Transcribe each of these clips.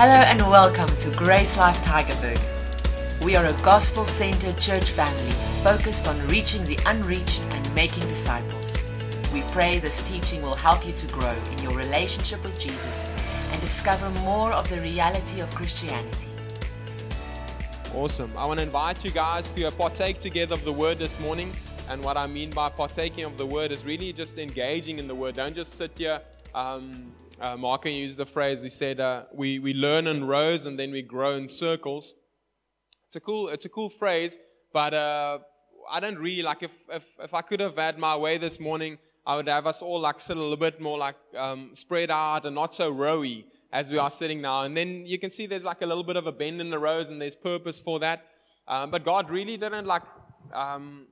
Hello and welcome to Grace Life Tygerberg. We are a gospel centered church family focused on reaching the unreached and making disciples. We pray this teaching will help you to grow in your relationship with Jesus and discover more of the reality of Christianity. Awesome. I want to invite you guys to partake together of the word this morning. And what I mean by partaking of the word is really just engaging in the word. Don't just sit here. Um, uh, Mark used the phrase, he said, uh, we, we learn in rows and then we grow in circles. It's a cool, it's a cool phrase, but uh, I don't really like if, if, if I could have had my way this morning, I would have us all like sit a little bit more like um, spread out and not so rowy as we are sitting now. And then you can see there's like a little bit of a bend in the rows and there's purpose for that. Um, but God really didn't like, um,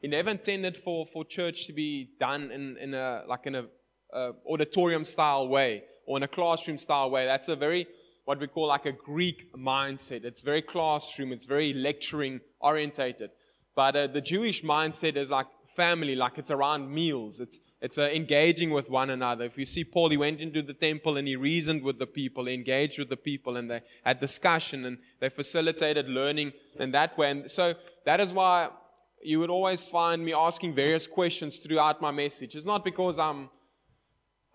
He never intended for, for church to be done in, in a, like in a uh, auditorium style way or in a classroom style way. That's a very, what we call like a Greek mindset. It's very classroom, it's very lecturing orientated. But uh, the Jewish mindset is like family, like it's around meals. It's, it's uh, engaging with one another. If you see Paul, he went into the temple and he reasoned with the people, he engaged with the people, and they had discussion and they facilitated learning in that way. And so that is why you would always find me asking various questions throughout my message. It's not because I'm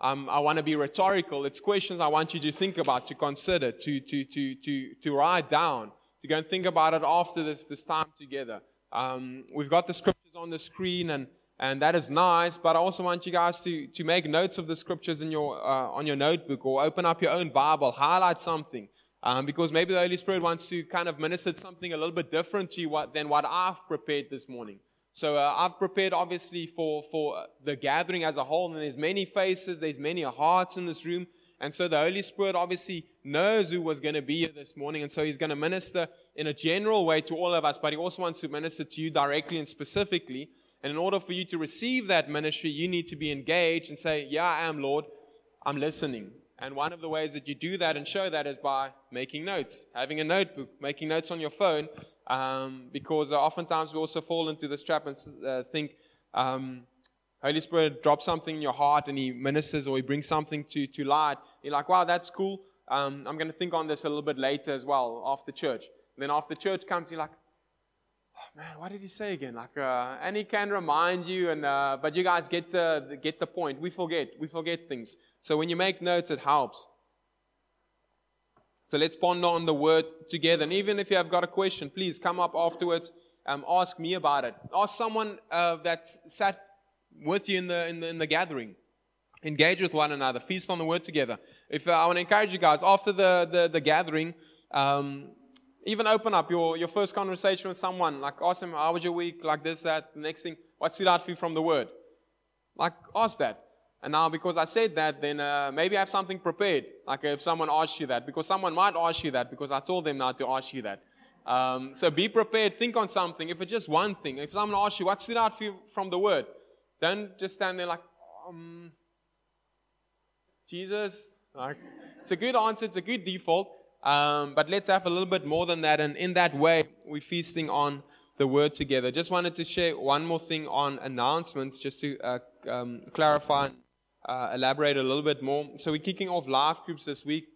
um, I want to be rhetorical. It's questions I want you to think about, to consider, to, to, to, to, to write down, to go and think about it after this, this time together. Um, we've got the scriptures on the screen, and, and that is nice, but I also want you guys to, to make notes of the scriptures in your, uh, on your notebook or open up your own Bible, highlight something. Um, because maybe the Holy Spirit wants to kind of minister something a little bit different to you what, than what I've prepared this morning. So uh, I've prepared obviously for, for the gathering as a whole, and there's many faces, there's many hearts in this room. And so the Holy Spirit obviously knows who was going to be here this morning, and so He's going to minister in a general way to all of us, but He also wants to minister to you directly and specifically. And in order for you to receive that ministry, you need to be engaged and say, Yeah, I am, Lord. I'm listening. And one of the ways that you do that and show that is by making notes, having a notebook, making notes on your phone, um, because uh, oftentimes we also fall into this trap and uh, think um, Holy Spirit drops something in your heart and He ministers or He brings something to, to light. You're like, wow, that's cool. Um, I'm going to think on this a little bit later as well after church. And then after church comes, you're like, oh, man, what did he say again? Like, uh, and he can remind you, and uh, but you guys get the get the point. We forget, we forget things. So when you make notes, it helps. So let's ponder on the word together. And even if you have got a question, please come up afterwards. Um, ask me about it. Ask someone uh, that sat with you in the, in the, in the gathering. Engage with one another. Feast on the word together. If uh, I want to encourage you guys after the, the, the gathering, um, even open up your, your first conversation with someone. Like ask them, how was your week? Like this, that. The next thing, what stood out for you from the word? Like ask that. And now, because I said that, then uh, maybe I have something prepared. Like if someone asks you that, because someone might ask you that, because I told them not to ask you that. Um, so be prepared. Think on something. If it's just one thing, if someone asks you what stood out for you from the word, don't just stand there like, um, Jesus. Like, it's a good answer. It's a good default. Um, but let's have a little bit more than that. And in that way, we're feasting on the word together. Just wanted to share one more thing on announcements, just to uh, um, clarify uh, elaborate a little bit more. So we're kicking off live groups this week.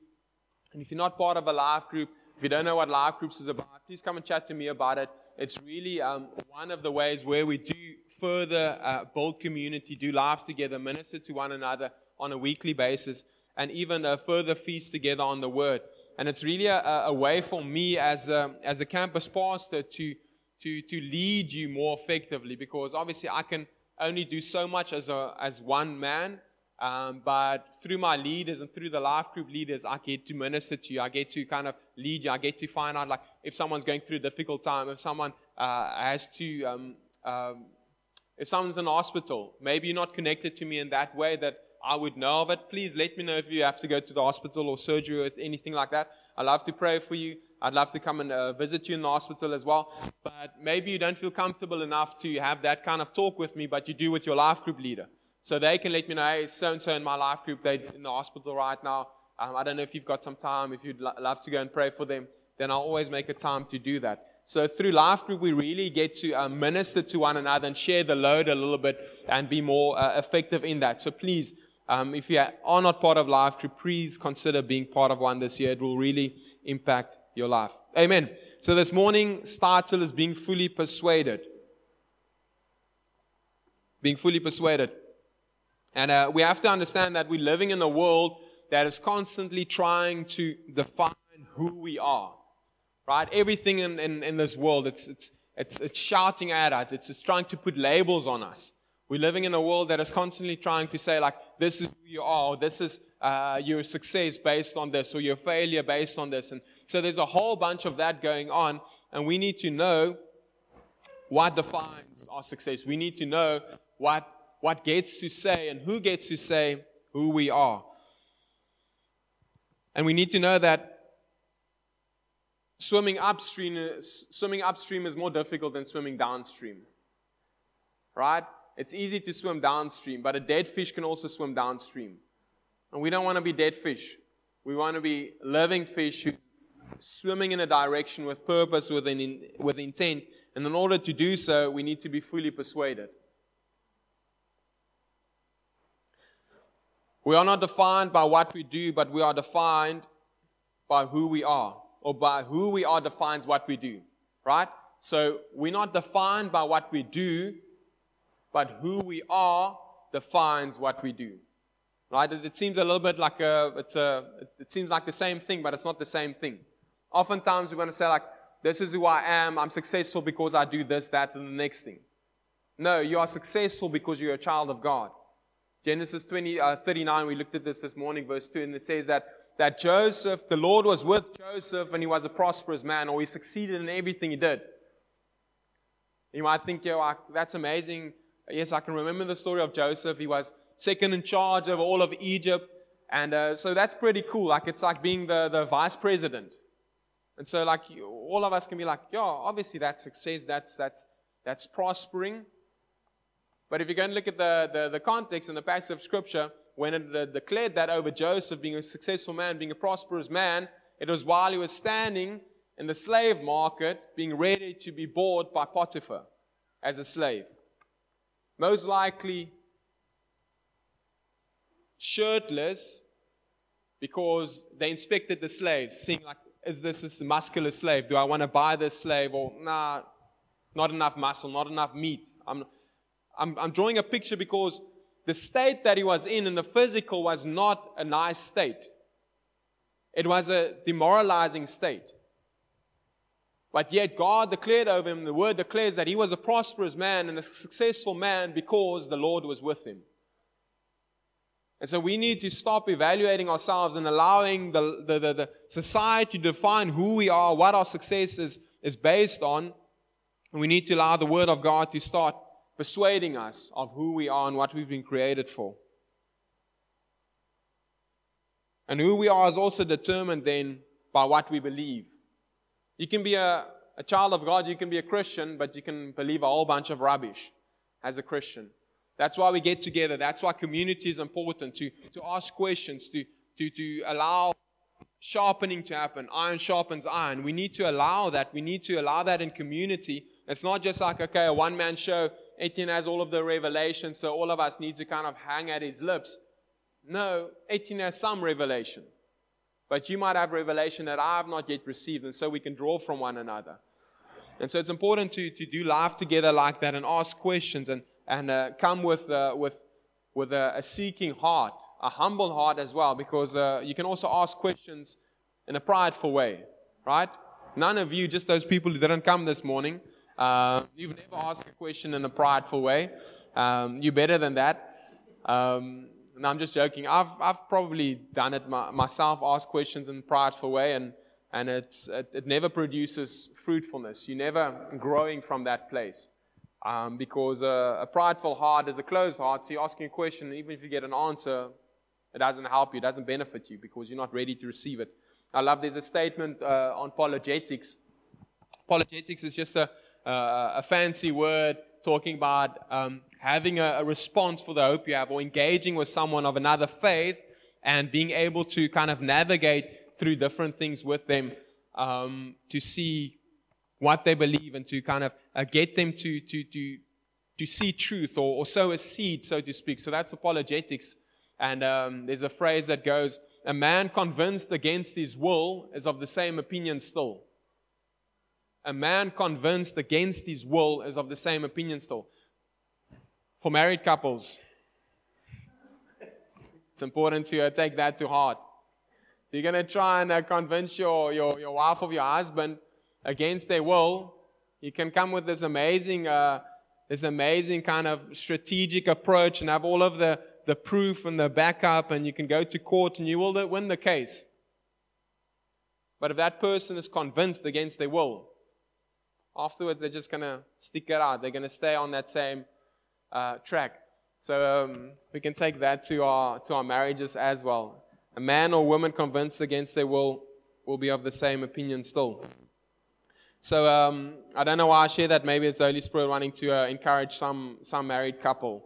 And if you're not part of a live group, if you don't know what live groups is about, please come and chat to me about it. It's really um, one of the ways where we do further uh, build community, do life together, minister to one another on a weekly basis, and even further feast together on the Word. And it's really a, a way for me as a, as a campus pastor to, to, to lead you more effectively because obviously I can only do so much as, a, as one man um, but through my leaders and through the life group leaders, I get to minister to you. I get to kind of lead you. I get to find out like if someone's going through a difficult time, if someone uh, has to, um, um, if someone's in hospital, maybe you're not connected to me in that way that I would know of it. Please let me know if you have to go to the hospital or surgery or anything like that. I love to pray for you. I'd love to come and uh, visit you in the hospital as well. But maybe you don't feel comfortable enough to have that kind of talk with me, but you do with your life group leader. So they can let me know, hey, so and so in my life group, they're in the hospital right now. Um, I don't know if you've got some time, if you'd lo- love to go and pray for them, then I'll always make a time to do that. So through life group, we really get to uh, minister to one another and share the load a little bit and be more uh, effective in that. So please, Um, if you are not part of life group, please consider being part of one this year. It will really impact your life. Amen. So this morning, title is being fully persuaded. Being fully persuaded. And uh, we have to understand that we're living in a world that is constantly trying to define who we are. Right? Everything in, in, in this world, it's, it's, it's, it's shouting at us. It's, it's trying to put labels on us. We're living in a world that is constantly trying to say, like, this is who you are, this is uh, your success based on this, or your failure based on this. And so there's a whole bunch of that going on, and we need to know what defines our success. We need to know what, what gets to say and who gets to say who we are. And we need to know that swimming upstream is, swimming upstream is more difficult than swimming downstream. Right? It's easy to swim downstream, but a dead fish can also swim downstream. And we don't want to be dead fish. We want to be living fish who swimming in a direction with purpose, with, an with intent. And in order to do so, we need to be fully persuaded. We are not defined by what we do, but we are defined by who we are, or by who we are defines what we do, right? So we're not defined by what we do, but who we are defines what we do. Right? It, it seems a little bit like a, it's a, it seems like the same thing, but it's not the same thing. Oftentimes we're going to say like, this is who I am. I'm successful because I do this, that, and the next thing. No, you are successful because you're a child of God. Genesis 20, uh, 39, we looked at this this morning, verse 2, and it says that, that Joseph, the Lord was with Joseph and he was a prosperous man, or he succeeded in everything he did. You might think, yeah, that's amazing. Yes, I can remember the story of Joseph. He was second in charge of all of Egypt. And uh, so that's pretty cool. Like, it's like being the, the vice president. And so, like, all of us can be like, yeah, obviously that's success, that's, that's, that's prospering. But if you go and look at the, the, the context and the passage of Scripture, when it declared that over Joseph being a successful man, being a prosperous man, it was while he was standing in the slave market, being ready to be bought by Potiphar as a slave most likely shirtless because they inspected the slaves, seeing like, is this a muscular slave? Do I want to buy this slave? Or, nah, not enough muscle, not enough meat. I'm, I'm, I'm drawing a picture because the state that he was in in the physical was not a nice state. It was a demoralizing state. But yet God declared over him, the word declares that he was a prosperous man and a successful man because the Lord was with him. And so we need to stop evaluating ourselves and allowing the, the, the, the society to define who we are, what our success is, is based on. And we need to allow the Word of God to start persuading us of who we are and what we've been created for. And who we are is also determined then by what we believe. You can be a, a child of God, you can be a Christian, but you can believe a whole bunch of rubbish as a Christian. That's why we get together. That's why community is important to, to ask questions, to, to, to allow sharpening to happen. Iron sharpens iron. We need to allow that. We need to allow that in community. It's not just like, okay, a one man show. Etienne has all of the revelation, so all of us need to kind of hang at his lips. No, Etienne has some revelation. But you might have revelation that I have not yet received, and so we can draw from one another. And so it's important to, to do life together like that and ask questions and, and uh, come with, uh, with, with a, a, seeking heart, a humble heart as well, because uh, you can also ask questions in a prideful way, right? None of you, just those people who didn't come this morning, uh, you've never asked a question in a prideful way. Um, you're better than that. Um, no, I'm just joking. I've, I've probably done it my, myself, asked questions in a prideful way, and, and it's, it, it never produces fruitfulness. You're never growing from that place. Um, because a, a, prideful heart is a closed heart, so you're asking a question, even if you get an answer, it doesn't help you, it doesn't benefit you because you're not ready to receive it. I love there's a statement uh, on apologetics. Apologetics is just a, a, a fancy word talking about um, having a, a response for the hope you have, or engaging with someone of another faith and being able to kind of navigate through different things with them um, to see what they believe and to kind of uh, get them to, to, to, to see truth or, or sow a seed, so to speak. So that's apologetics. And um, there's a phrase that goes, A man convinced against his will is of the same opinion still. A man convinced against his will is of the same opinion still. For married couples, it's important to uh, take that to heart. You're going to try and uh, convince your, your, your wife or your husband against their will. You can come with this amazing, uh, this amazing kind of strategic approach and have all of the, the proof and the backup, and you can go to court and you will win the case. But if that person is convinced against their will, afterwards they're just going to stick it out. They're going to stay on that same uh, track. So um, we can take that to our, to our marriages as well. A man or woman convinced against their will will be of the same opinion still. So um, I don't know why I share that. Maybe it's the Holy Spirit wanting to uh, encourage some, some married couple.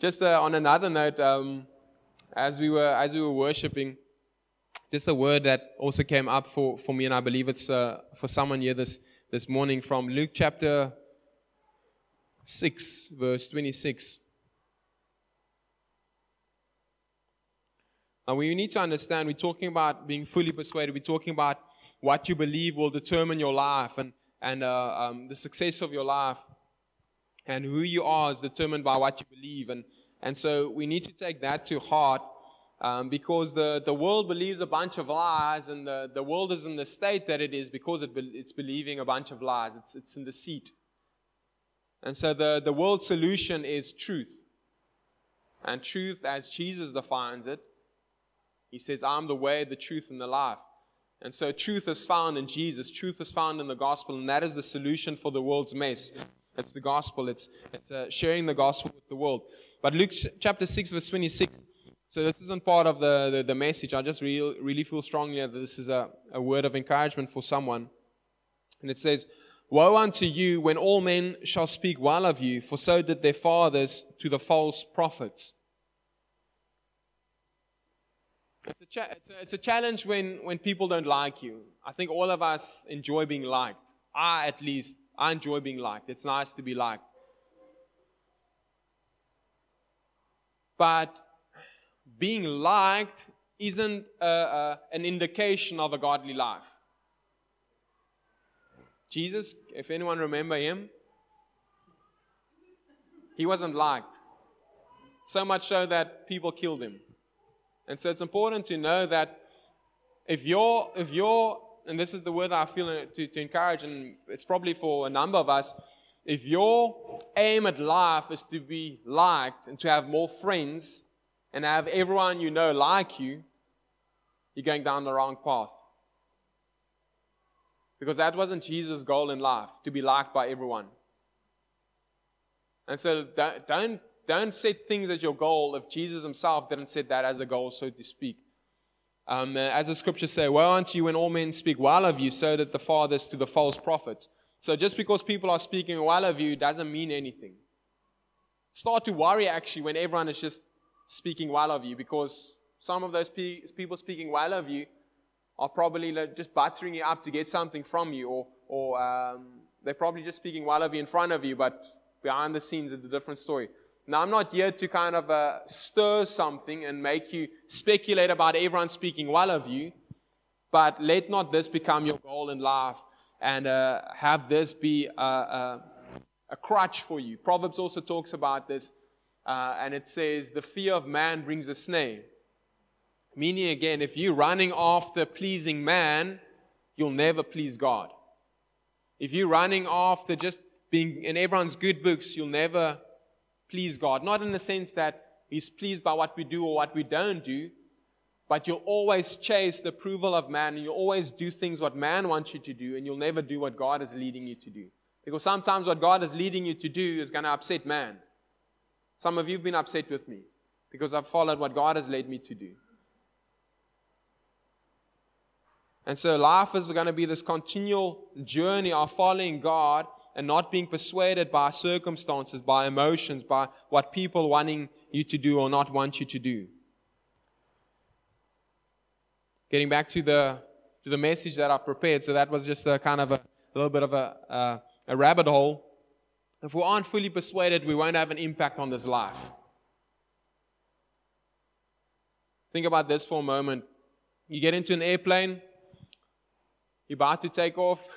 Just uh, on another note, um, as, we were, as we were worshiping, just a word that also came up for, for me, and I believe it's uh, for someone here this, this morning from Luke chapter 6, verse 26. Now, we need to understand we're talking about being fully persuaded, we're talking about what you believe will determine your life and, and uh, um, the success of your life. And who you are is determined by what you believe. And, and so we need to take that to heart um, because the, the world believes a bunch of lies, and the, the world is in the state that it is because it be, it's believing a bunch of lies. It's, it's in deceit. And so the, the world's solution is truth. And truth, as Jesus defines it, he says, I'm the way, the truth, and the life. And so truth is found in Jesus. Truth is found in the gospel, and that is the solution for the world's mess. It's the gospel. It's, it's uh, sharing the gospel with the world. But Luke chapter 6, verse 26. So this isn't part of the, the, the message. I just really, really feel strongly that this is a, a word of encouragement for someone. And it says, Woe unto you when all men shall speak well of you, for so did their fathers to the false prophets. It's a, cha- it's, a, it's a challenge when, when people don't like you. I think all of us enjoy being liked. I, at least, I enjoy being liked. It's nice to be liked. But being liked isn't a, a, an indication of a godly life. Jesus, if anyone remember him, he wasn't liked. So much so that people killed him. And so it's important to know that if you're, if you're, and this is the word I feel to, to encourage, and it's probably for a number of us, if your aim at life is to be liked and to have more friends and have everyone you know like you, you're going down the wrong path. Because that wasn't Jesus' goal in life, to be liked by everyone. And so don't, don't set things as your goal if Jesus himself didn't set that as a goal, so to speak. Um, uh, as the scriptures say, Woe unto you when all men speak well of you, so that the fathers to the false prophets. So just because people are speaking well of you doesn't mean anything. Start to worry actually when everyone is just speaking well of you, because some of those pe- people speaking well of you are probably just buttering you up to get something from you, or, or um, they're probably just speaking well of you in front of you, but behind the scenes it's a different story. Now, I'm not here to kind of uh, stir something and make you speculate about everyone speaking well of you, but let not this become your goal in life and uh, have this be a, a, a, crutch for you. Proverbs also talks about this, uh, and it says, The fear of man brings a snare. Meaning, again, if you're running after pleasing man, you'll never please God. If you're running after just being in everyone's good books, you'll never please God. Not in the sense that He's pleased by what we do or what we don't do, but you'll always chase the approval of man, and you'll always do things what man wants you to do, and you'll never do what God is leading you to do. Because sometimes what God is leading you to do is going to upset man. Some of you have been upset with me because I've followed what God has led me to do. And so life is going to be this continual journey of following God and not being persuaded by circumstances, by emotions, by what people wanting you to do or not want you to do. Getting back to the to the message that I prepared, so that was just a kind of a, a little bit of a, a, a rabbit hole. If we aren't fully persuaded, we won't have an impact on this life. Think about this for a moment. You get into an airplane, you're about to take off,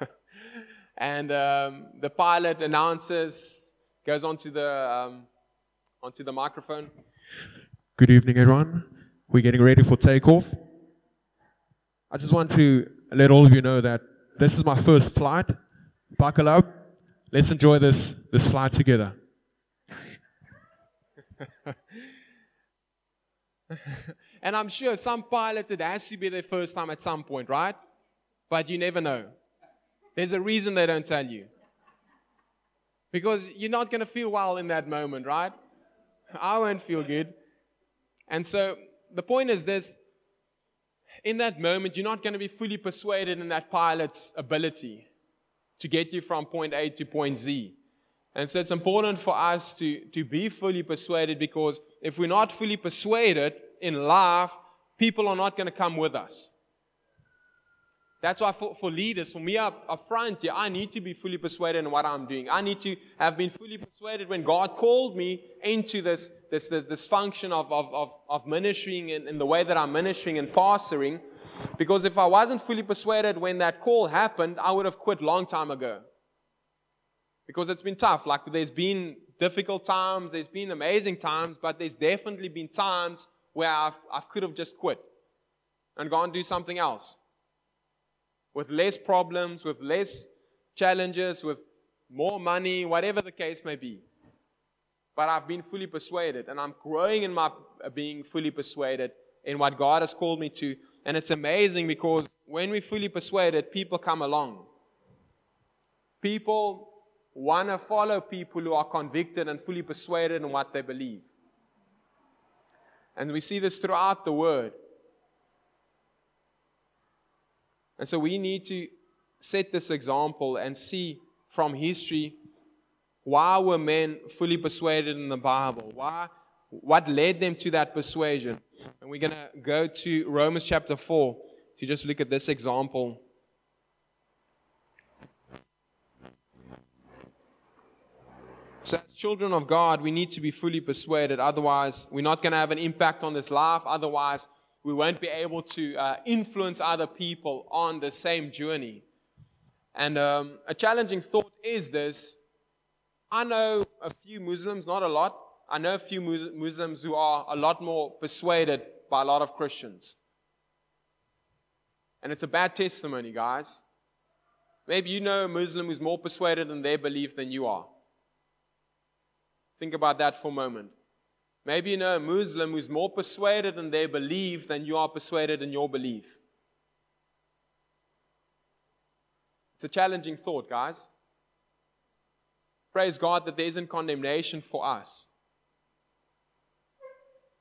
and um, the pilot announces, goes onto the um, onto the microphone. Good evening, everyone. We're getting ready for takeoff. I just want to let all of you know that this is my first flight. Buckle up. Let's enjoy this, this flight together. and I'm sure some pilots, it has to be their first time at some point, right? But you never know. There's a reason they don't tell you. Because you're not going to feel well in that moment, right? I won't feel good. And so the point is this in that moment, you're not going to be fully persuaded in that pilot's ability to get you from point A to point Z. And so it's important for us to, to be fully persuaded because if we're not fully persuaded in life, people are not going to come with us. That's why for, for leaders, for me up, up front here, I need to be fully persuaded in what I'm doing. I need to have been fully persuaded when God called me into this, this, this, this function of, of, of, of ministering in, in the way that I'm ministering and pastoring. Because if I wasn't fully persuaded when that call happened, I would have quit long time ago. Because it's been tough. Like there's been difficult times, there's been amazing times, but there's definitely been times where I've, I could have just quit and gone do something else with less problems, with less challenges, with more money, whatever the case may be. But I've been fully persuaded, and I'm growing in my being fully persuaded in what God has called me to. And it's amazing because when we're fully persuaded, people come along. People want to follow people who are convicted and fully persuaded in what they believe. And we see this throughout the Word. And so we need to set this example and see from history why were men fully persuaded in the Bible? Why, what led them to that persuasion? And we're going to go to Romans chapter 4 to just look at this example. So, as children of God, we need to be fully persuaded. Otherwise, we're not going to have an impact on this life. Otherwise, we won't be able to uh, influence other people on the same journey. And um, a challenging thought is this I know a few Muslims, not a lot. I know a few Muslims who are a lot more persuaded by a lot of Christians. And it's a bad testimony, guys. Maybe you know a Muslim who's more persuaded in their belief than you are. Think about that for a moment. Maybe you know a Muslim who's more persuaded in their belief than you are persuaded in your belief. It's a challenging thought, guys. Praise God that there isn't condemnation for us.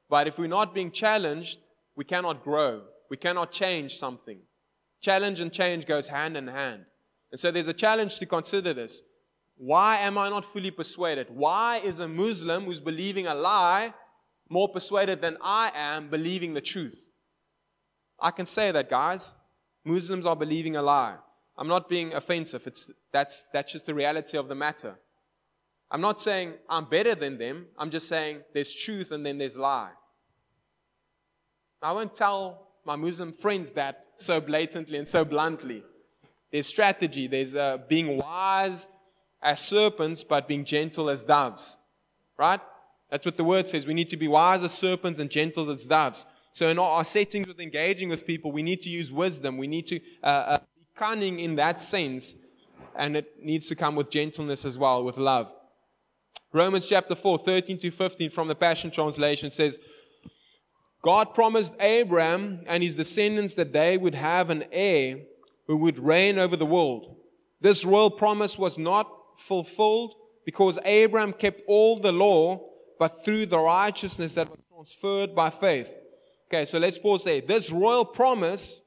But if we're not being challenged, we cannot grow. We cannot change something. Challenge and change goes hand in hand. And so there's a challenge to consider this. Why am I not fully persuaded? Why is a Muslim who's believing a lie more persuaded than I am believing the truth? I can say that, guys. Muslims are believing a lie. I'm not being offensive. It's, that's, that's just the reality of the matter. I'm not saying I'm better than them. I'm just saying there's truth and then there's lie. I won't tell my Muslim friends that so blatantly and so bluntly. There's strategy. There's uh, being wise as serpents, but being gentle as doves. Right? That's what the word says. We need to be wise as serpents and gentle as doves. So, in our settings with engaging with people, we need to use wisdom. We need to uh, uh, be cunning in that sense, and it needs to come with gentleness as well, with love. Romans chapter 4, 13 to 15 from the Passion Translation says, God promised Abraham and his descendants that they would have an heir who would reign over the world. This royal promise was not fulfilled because Abraham kept all the law, but through the righteousness that was transferred by faith. Okay, so let's pause there. This royal promise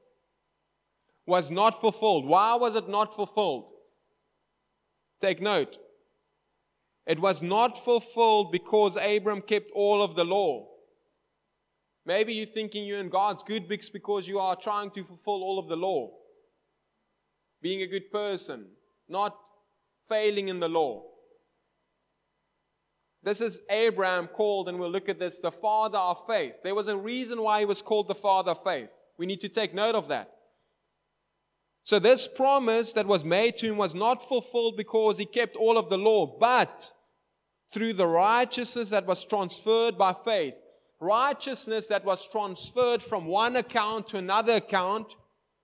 was not fulfilled. Why was it not fulfilled? Take note. It was not fulfilled because Abram kept all of the law. Maybe you're thinking you're in God's good books because you are trying to fulfill all of the law. Being a good person, not failing in the law. This is Abraham called, and we'll look at this, the father of faith. There was a reason why he was called the father of faith. We need to take note of that. So, this promise that was made to him was not fulfilled because he kept all of the law, but through the righteousness that was transferred by faith. Righteousness that was transferred from one account to another account.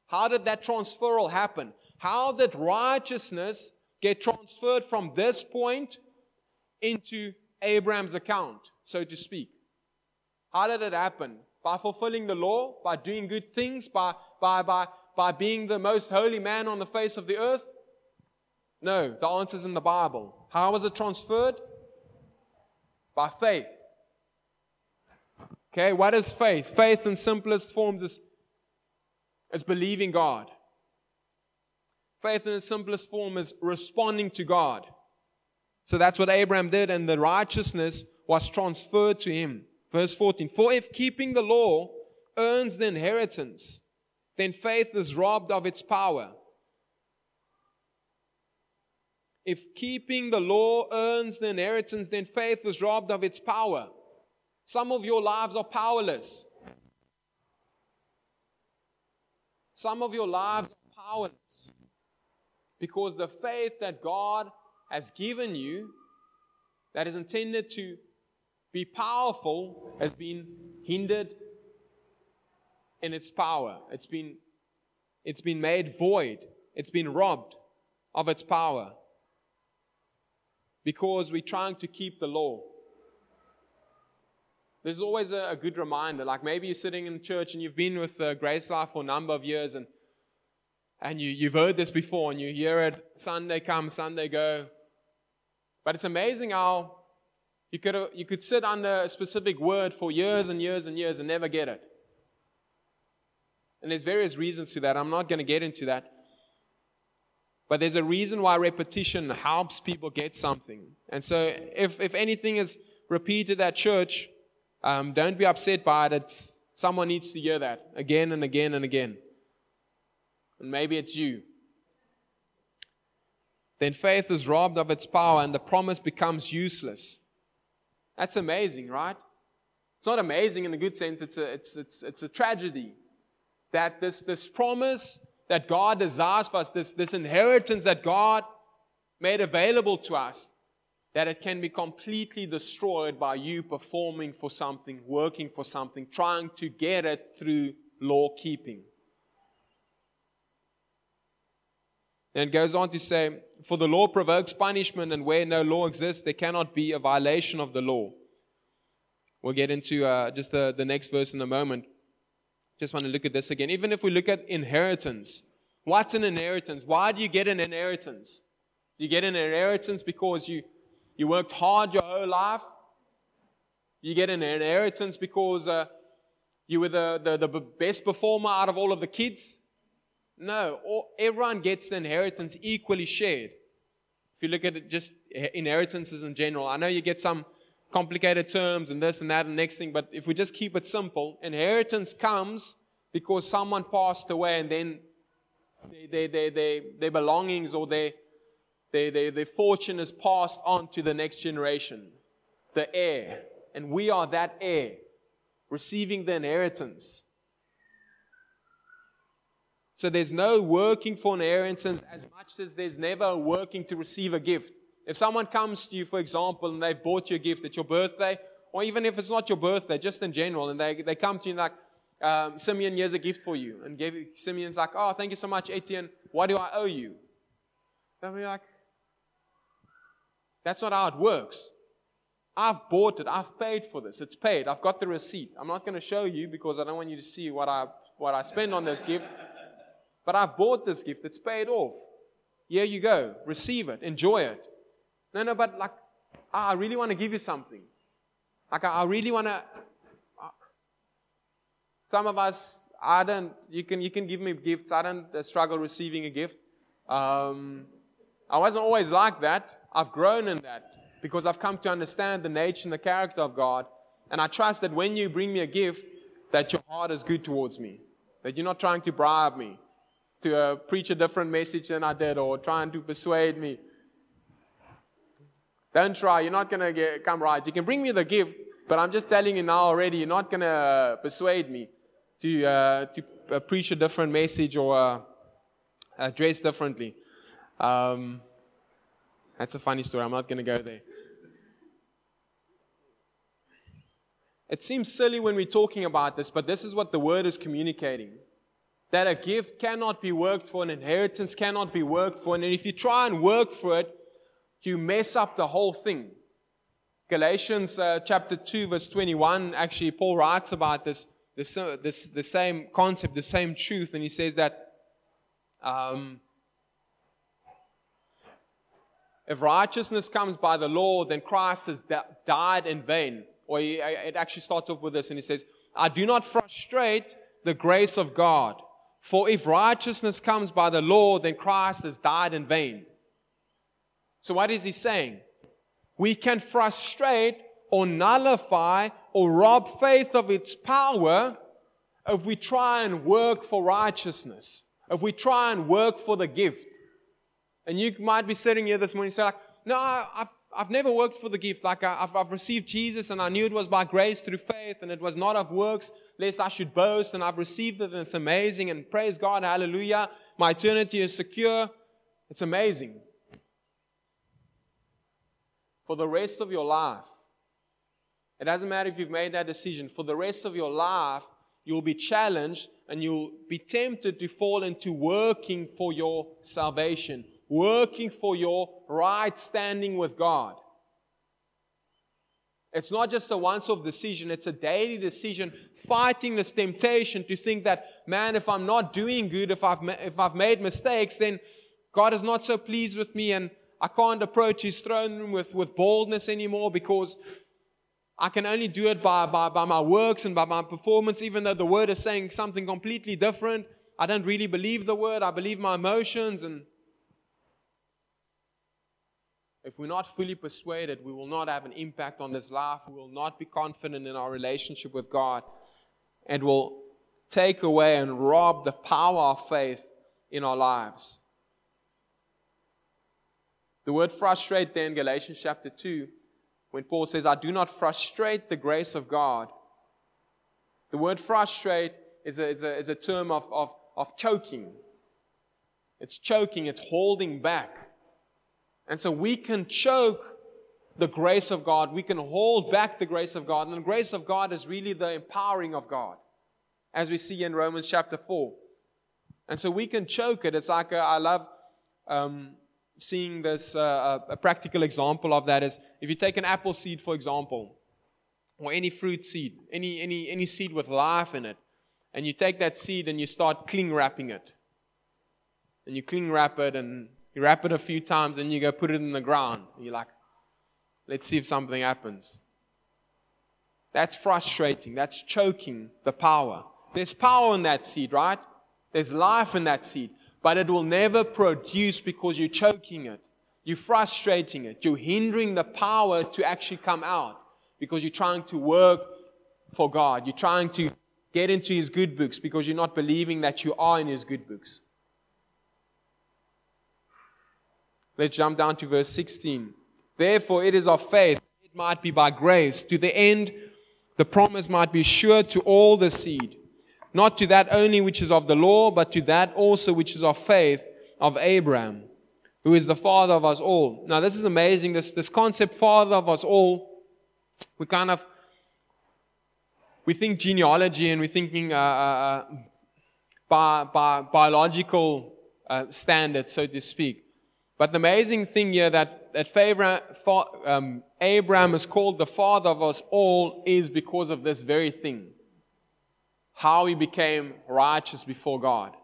How did that transferal happen? How did righteousness get transferred from this point into Abraham's account, so to speak? How did it happen? By fulfilling the law, by doing good things, by, by, by, by being the most holy man on the face of the earth? No, the answer is in the Bible. How was it transferred? By faith. Okay, what is faith? Faith in simplest forms is, is believing God. Faith in its simplest form is responding to God. So that's what Abraham did, and the righteousness was transferred to him. Verse 14 For if keeping the law earns the inheritance, then faith is robbed of its power. If keeping the law earns the inheritance, then faith is robbed of its power. Some of your lives are powerless. Some of your lives are powerless because the faith that God has given you, that is intended to be powerful, has been hindered in its power. It's been, it's been made void. It's been robbed of its power because we're trying to keep the law. There's always a, a good reminder. Like maybe you're sitting in church and you've been with uh, Grace Life for a number of years and, and you, you've heard this before and you hear it Sunday come, Sunday go. But it's amazing how you could, you could sit under a specific word for years and years and years and never get it. And there's various reasons to that. I'm not going to get into that. But there's a reason why repetition helps people get something. And so if, if anything is repeated at church, um, don't be upset by it. It's, someone needs to hear that again and again and again. And maybe it's you. Then faith is robbed of its power and the promise becomes useless. That's amazing, right? It's not amazing in a good sense, it's a, it's, it's, it's a tragedy that this, this promise that God desires for us, this, this inheritance that God made available to us, that it can be completely destroyed by you performing for something, working for something, trying to get it through law keeping. And it goes on to say, For the law provokes punishment, and where no law exists, there cannot be a violation of the law. We'll get into uh, just the, the next verse in a moment. Just want to look at this again. Even if we look at inheritance, what's an inheritance? Why do you get an inheritance? You get an inheritance because you, you worked hard your whole life. You get an inheritance because uh, you were the, the, the best performer out of all of the kids. No, all, everyone gets the inheritance equally shared. If you look at it, just inheritances in general, I know you get some complicated terms and this and that and next thing, but if we just keep it simple, inheritance comes because someone passed away and then they, they, they, their belongings or their, their, their, their fortune is passed on to the next generation, the heir. And we are that heir, receiving the inheritance. So there's no working for inheritance as much as there's never working to receive a gift. If someone comes to you, for example, and they've bought you a gift at your birthday, or even if it's not your birthday, just in general, and they, they come to you like, um, Simeon, here's a gift for you. And gave, Simeon's like, oh, thank you so much, Etienne. What do I owe you? They'll be like, that's not how it works. I've bought it. I've paid for this. It's paid. I've got the receipt. I'm not going to show you because I don't want you to see what I, what I spend on this gift. But I've bought this gift. It's paid off. Here you go. Receive it. Enjoy it. No, no, but like, I really want to give you something. Like, I really want to. Uh, some of us, I don't, you can, you can give me gifts. I don't uh, struggle receiving a gift. Um, I wasn't always like that. I've grown in that because I've come to understand the nature and the character of God. And I trust that when you bring me a gift, that your heart is good towards me. That you're not trying to bribe me to uh, preach a different message than I did or trying to persuade me Don't try. You're not going to get, come right. You can bring me the gift, but I'm just telling you now already, you're not going to persuade me to, uh, to uh, preach a different message or uh, dress differently. Um, that's a funny story. I'm not going to go there. It seems silly when we're talking about this, but this is what the word is communicating. That a gift cannot be worked for, an inheritance cannot be worked for, and if you try and work for it, you mess up the whole thing. Galatians uh, chapter 2, verse 21, actually, Paul writes about this, this, uh, this, the same concept, the same truth, and he says that um, if righteousness comes by the law, then Christ has died in vain or he, it actually starts off with this and he says, I do not frustrate the grace of God. For if righteousness comes by the law, then Christ has died in vain. So, what is he saying? We can frustrate or nullify or rob faith of its power if we try and work for righteousness, if we try and work for the gift. And you might be sitting here this morning and say, like, no, I've, I've never worked for the gift. Like I, have I've received Jesus and I knew it was by grace through faith and it was not of works, lest I should boast. And I've received it and it's amazing. And praise God, hallelujah. My eternity is secure. It's amazing. For the rest of your life, it doesn't matter if you've made that decision. For the rest of your life, you'll be challenged and you'll be tempted to fall into working for your salvation working for your right standing with God. It's not just a once off decision, it's a daily decision, fighting this temptation to think that, man, if I'm not doing good, if I've, if I've made mistakes, then God is not so pleased with me and I can't approach His throne room with, with boldness anymore because I can only do it by, by, by my works and by my performance, even though the Word is saying something completely different. I don't really believe the Word, I believe my emotions and if we're not fully persuaded, we will not have an impact on this life. We will not be confident in our relationship with God and will take away and rob the power of faith in our lives. The word frustrate there in Galatians chapter 2, when Paul says, I do not frustrate the grace of God. The word frustrate is a, is a, is a term of, of, of choking. It's choking, it's holding back. And so we can choke the grace of God. We can hold back the grace of God. And the grace of God is really the empowering of God, as we see in Romans chapter 4. And so we can choke it. It's like a, I love um, seeing this, uh, a practical example of that is if you take an apple seed, for example, or any fruit seed, any, any, any seed with life in it, and you take that seed and you start cling wrapping it. And you cling wrap it and you wrap it a few times and you go put it in the ground. And You're like, let's see if something happens. That's frustrating. That's choking the power. There's power in that seed, right? There's life in that seed, but it will never produce because you're choking it. You're frustrating it. You're hindering the power to actually come out because you're trying to work for God. You're trying to get into His good books because you're not believing that you are in His good books. Let's jump down to verse 16. Therefore, it is of faith, it might be by grace, to the end the promise might be sure to all the seed, not to that only which is of the law, but to that also which is of faith of Abraham, who is the father of us all. Now, this is amazing. This, this concept, father of us all, we kind of we think genealogy and we're thinking uh, uh, uh by, by biological uh, standards, so to speak. But the amazing thing here that, that um, Abraham is called the father of us all is because of this very thing. How he became righteous before God.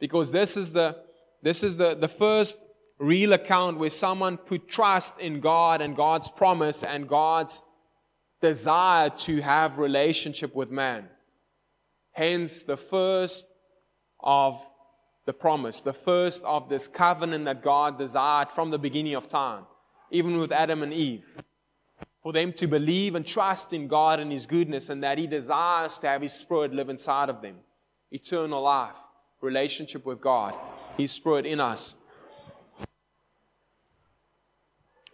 Because this is the, this is the, the first real account where someone put trust in God and God's promise and God's desire to have relationship with man. Hence the first of the promise, the first of this covenant that God desired from the beginning of time, even with Adam and Eve. For them to believe and trust in God and His goodness, and that He desires to have His Spirit live inside of them. Eternal life, relationship with God, His Spirit in us.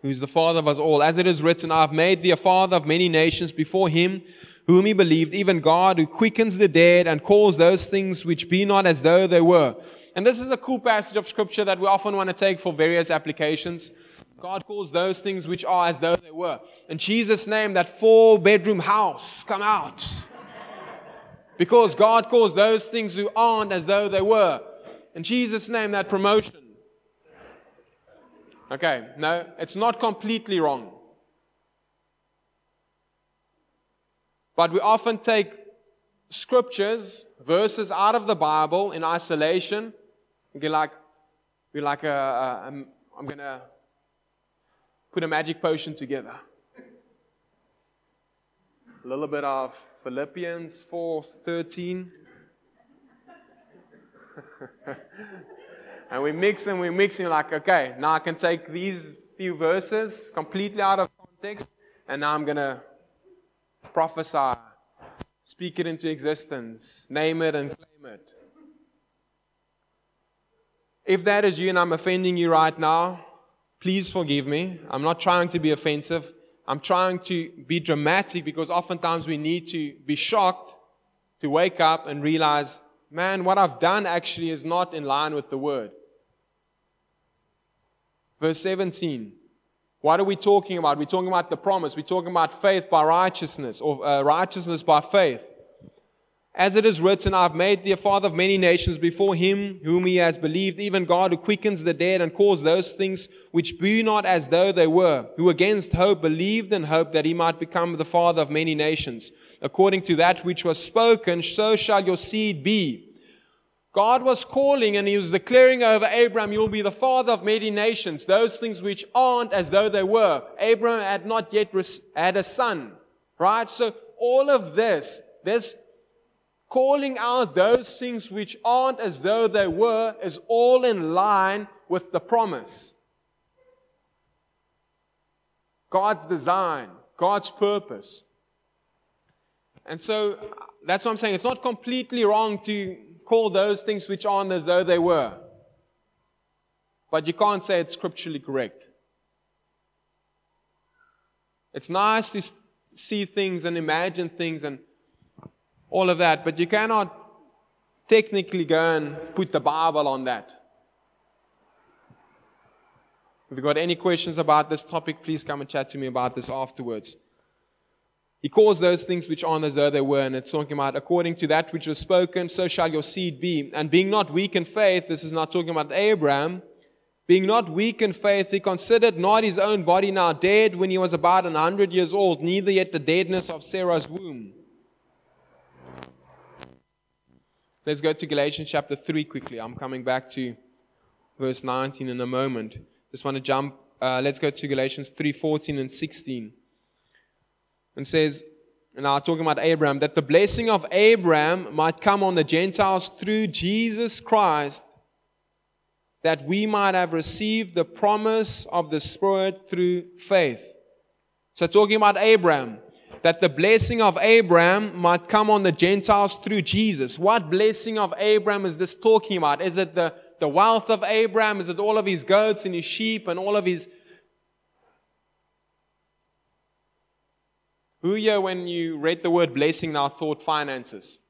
who is the father of us all. As it is written, I have made thee a father of many nations before him whom he believed, even God who quickens the dead and calls those things which be not as though they were. And this is a cool passage of scripture that we often want to take for various applications. God calls those things which are as though they were. In Jesus' name, that four bedroom house come out. Because God calls those things who aren't as though they were. In Jesus' name, that promotion. Okay, no, it's not completely wrong. But we often take scriptures, verses out of the Bible in isolation. We're like, we're like, a, a, I'm, I'm going to put a magic potion together. A little bit of Philippians 4:13. and we mix and we mix and like, okay, now I can take these few verses completely out of context, and now I'm gonna prophesy, speak it into existence, name it and claim it. If that is you and I'm offending you right now, please forgive me. I'm not trying to be offensive. I'm trying to be dramatic because oftentimes we need to be shocked to wake up and realize, man, what I've done actually is not in line with the word. Verse 17. What are we talking about? We're talking about the promise. We're talking about faith by righteousness, or uh, righteousness by faith. As it is written, I've made thee a father of many nations before him whom he has believed, even God who quickens the dead and calls those things which be not as though they were, who against hope believed and hoped that he might become the father of many nations. According to that which was spoken, so shall your seed be. God was calling and he was declaring over Abraham, you'll be the father of many nations, those things which aren't as though they were. Abraham had not yet had a son, right? So all of this, this calling out those things which aren't as though they were is all in line with the promise. God's design, God's purpose. And so that's what I'm saying. It's not completely wrong to call those things which aren't as though they were. But you can't say it's scripturally correct. It's nice to see things and imagine things and all of that, but you cannot technically go and put the Bible on that. If you've got any questions about this topic, please come and chat to me about this afterwards. He calls those things which aren't as though they were, and it's talking about according to that which was spoken, so shall your seed be. And being not weak in faith, this is not talking about Abraham. Being not weak in faith, he considered not his own body now dead when he was about an hundred years old, neither yet the deadness of Sarah's womb. Let's go to Galatians chapter 3 quickly. I'm coming back to verse 19 in a moment. Just want to jump. Uh, let's go to Galatians 3 14 and 16 and says, and now talking about Abraham, that the blessing of Abraham might come on the Gentiles through Jesus Christ, that we might have received the promise of the Spirit through faith. So talking about Abraham, that the blessing of Abraham might come on the Gentiles through Jesus. What blessing of Abraham is this talking about? Is it the, the wealth of Abraham? Is it all of his goats and his sheep and all of his Who here, when you read the word blessing, now thought finances?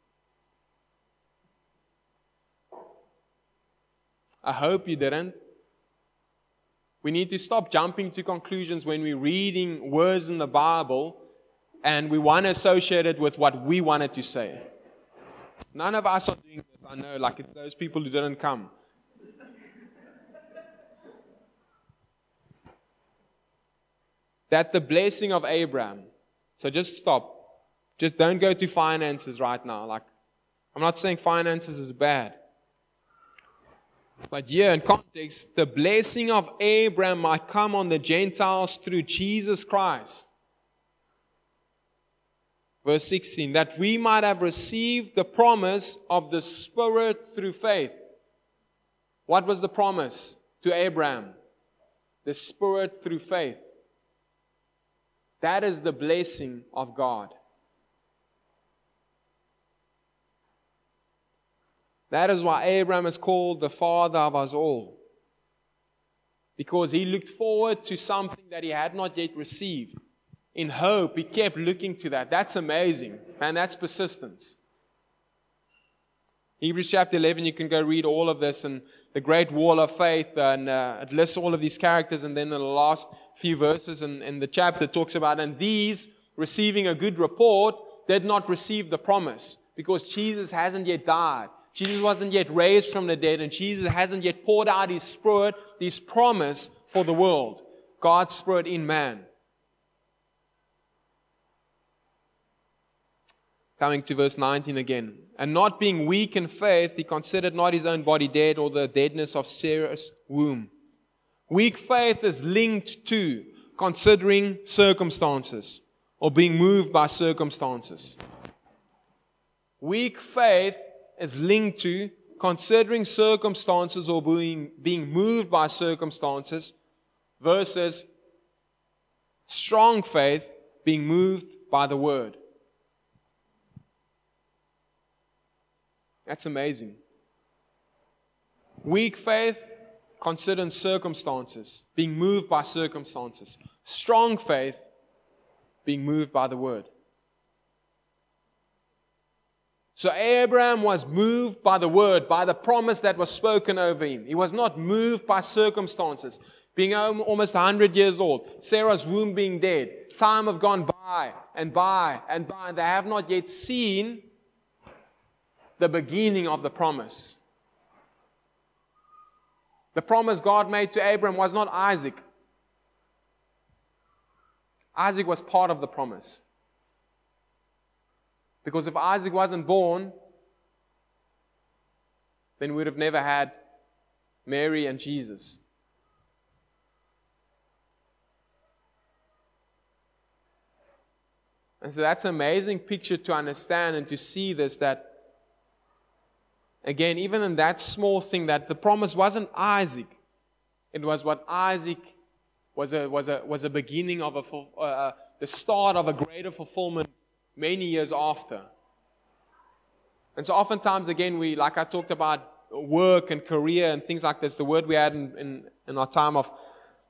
I hope you didn't. We need to stop jumping to conclusions when we're reading words in the Bible and we want to associate it with what we wanted to say. None of us are doing this, I know, like it's those people who didn't come. That the blessing of Abraham so just stop. Just don't go to finances right now. Like, I'm not saying finances is bad. But here in context, the blessing of Abraham might come on the Gentiles through Jesus Christ. Verse 16, that we might have received the promise of the Spirit through faith. What was the promise to Abraham? The Spirit through faith. That is the blessing of God. That is why Abraham is called the father of us all. because he looked forward to something that he had not yet received. In hope, he kept looking to that. That's amazing. Man, that's persistence. Hebrews chapter 11, you can go read all of this and the great wall of faith, and uh, it lists all of these characters. And then the last few verses in, in the chapter, talks about, and these receiving a good report did not receive the promise because Jesus hasn't yet died. Jesus wasn't yet raised from the dead, and Jesus hasn't yet poured out his spirit, his promise for the world. God's spirit in man. Coming to verse 19 again. And not being weak in faith, he considered not his own body dead or the deadness of Sarah's womb. Weak faith is linked to considering circumstances or being moved by circumstances. Weak faith is linked to considering circumstances or being, being moved by circumstances versus strong faith being moved by the word. That's amazing. Weak faith, considering circumstances, being moved by circumstances. Strong faith, being moved by the word. So Abraham was moved by the word, by the promise that was spoken over him. He was not moved by circumstances. Being almost 100 years old, Sarah's womb being dead, time have gone by and by and by, and they have not yet seen the beginning of the promise. The promise God made to Abraham was not Isaac. Isaac was part of the promise. Because if Isaac wasn't born, then we'd have never had Mary and Jesus. And so that's an amazing picture to understand and to see this that, again, even in that small thing, that the promise wasn't Isaac, it was what Isaac was a, was a, was a beginning of a, uh, uh, the start of a greater fulfillment many years after. And so, oftentimes, again, we, like I talked about work and career and things like this, the word we had in, in, in our time of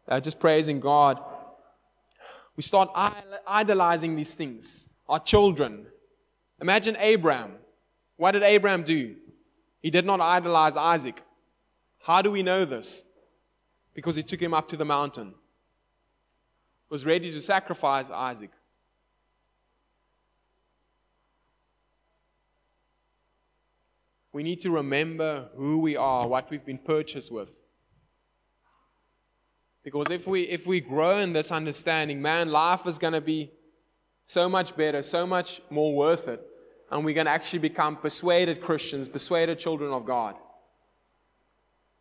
uh, just praising God, we start idolizing these things. Our children. Imagine Abraham. What did Abraham do? He did not idolize Isaac. How do we know this? Because he took him up to the mountain, was ready to sacrifice Isaac. we need to remember who we are, what we've been purchased with. Because if we if we grow in this understanding, man, life is going to be so much better, so much more worth it, and we're going to actually become persuaded Christians, persuaded children of God.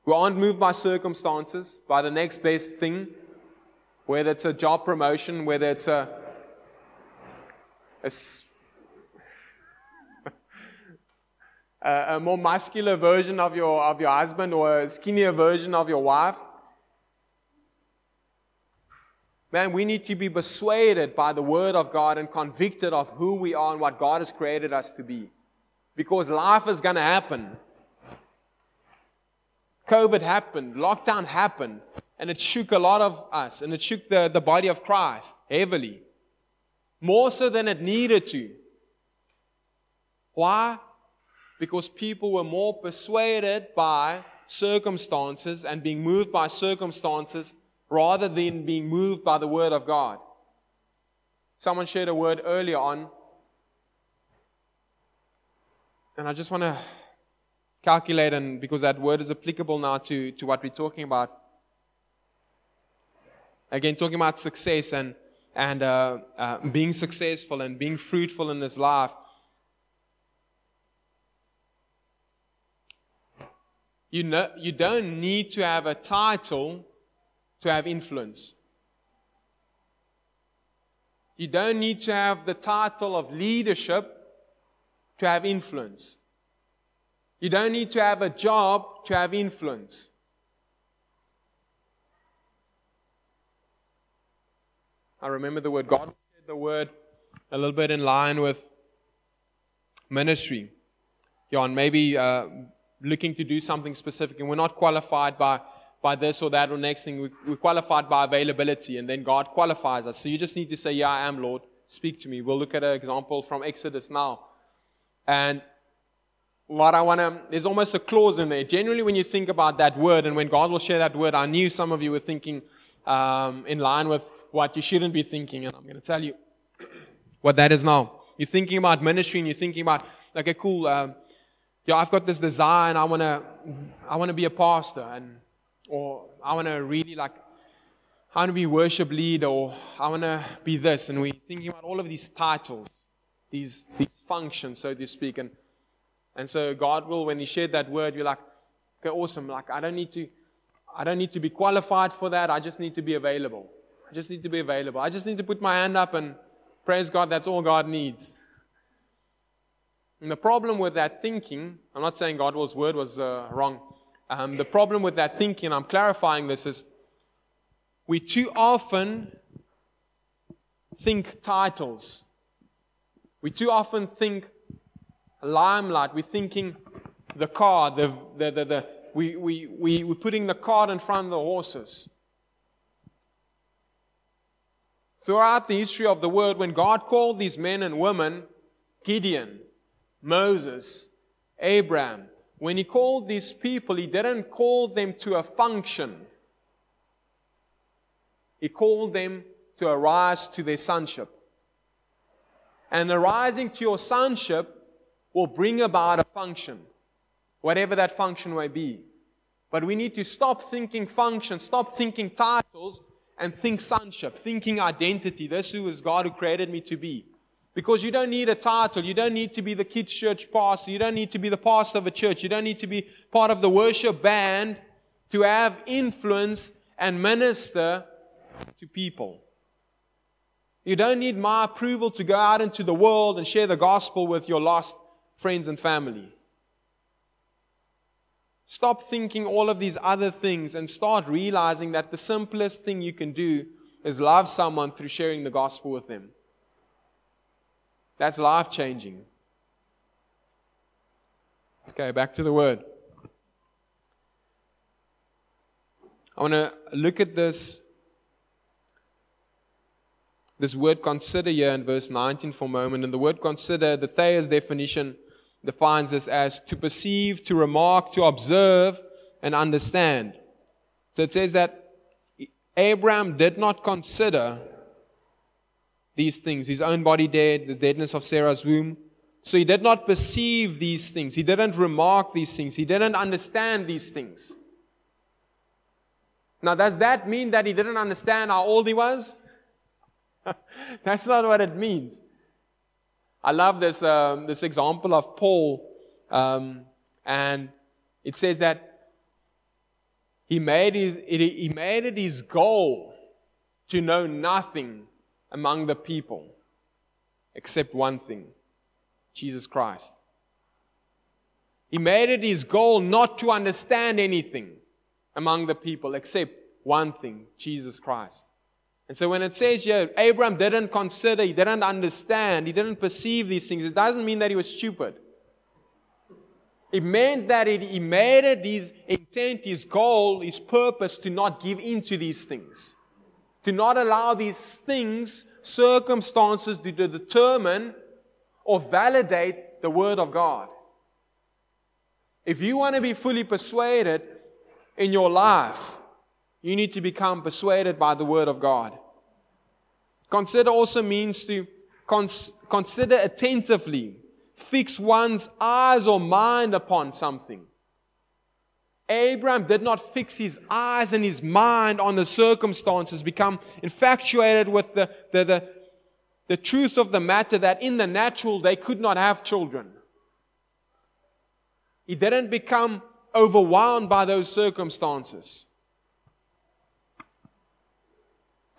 We aren't moved by circumstances, by the next best thing, whether it's a job promotion, whether it's a, a a, a more muscular version of your, of your husband or a skinnier version of your wife. Man, we need to be persuaded by the Word of God and convicted of who we are and what God has created us to be. Because life is going to happen. COVID happened, lockdown happened, and it shook a lot of us, and it shook the, the body of Christ heavily. More so than it needed to. Why? because people were more persuaded by circumstances and being moved by circumstances rather than being moved by the Word of God. Someone shared a word earlier on, and I just want to calculate, and because that word is applicable now to, to what we're talking about. Again, talking about success and, and uh, uh, being successful and being fruitful in this life. You, know, you don't need to have a title to have influence. You don't need to have the title of leadership to have influence. You don't need to have a job to have influence. I remember the word God said the word a little bit in line with ministry. Jan, maybe uh, looking to do something specific and we're not qualified by, by this or that or next thing. We, we're qualified by availability, and then God qualifies us. So you just need to say, Yeah, I am, Lord. Speak to me. We'll look at an example from Exodus now. And what I want to, there's almost a clause in there. Generally, when you think about that word, and when God will share that word, I knew some of you were thinking um, in line with what you shouldn't be thinking, and I'm going to tell you what that is now. You're thinking about ministry, and you're thinking about, okay, cool. Um, yeah, I've got this desire, and I want to, I want to be a pastor, and or I want to really like, I want to be worship leader, or I want to be this, and we're thinking about all of these titles, these these functions, so to speak, and and so God will, when He shared that word, you're like, okay, awesome. Like I don't need to, I don't need to be qualified for that. I just need to be available. I just need to be available. I just need to put my hand up and praise God. That's all God needs. And the problem with that thinking, I'm not saying God's word was uh, wrong. Um, the problem with that thinking, I'm clarifying this, is we too often think titles. We too often think limelight. We're thinking the car, the, the, the, the we, we, we, we're putting the cart in front of the horses. Throughout the history of the world, when God called these men and women, Gideon, Moses, Abraham, when he called these people, he didn't call them to a function. He called them to arise to their sonship. And arising to your sonship will bring about a function, whatever that function may be. But we need to stop thinking function, stop thinking titles, and think sonship, thinking identity. This who is God who created me to be. Because you don't need a title. You don't need to be the kids' church pastor. You don't need to be the pastor of a church. You don't need to be part of the worship band to have influence and minister to people. You don't need my approval to go out into the world and share the gospel with your lost friends and family. Stop thinking all of these other things and start realizing that the simplest thing you can do is love someone through sharing the gospel with them. That's life changing. Okay, back to the word. I want to look at this this word consider here in verse 19 for a moment. And the word consider, the Thayer's definition defines this as to perceive, to remark, to observe, and understand. So it says that Abraham did not consider these things his own body dead, the deadness of Sarah's womb. So he did not perceive these things. He didn't remark these things. He didn't understand these things. Now, does that mean that he didn't understand how old he was? That's not what it means. I love this, um, this example of Paul, um, and it says that he made, his, he made it his goal to know nothing among the people except one thing Jesus Christ. He made it his goal not to understand anything among the people except one thing Jesus Christ. And so when it says here, Abraham didn't consider, he didn't understand, he didn't perceive these things, it doesn't mean that he was stupid. It meant that it, he made it his intent, his goal, his purpose to not give in to these things. To not allow these things, circumstances to determine or validate the Word of God. If you want to be fully persuaded in your life, you need to become persuaded by the Word of God. Consider also means to cons- consider attentively, fix one's eyes or mind upon something. Abraham did not fix his eyes and his mind on the circumstances, become infatuated with the, the, the, the truth of the matter that in the natural they could not have children. He didn't become overwhelmed by those circumstances.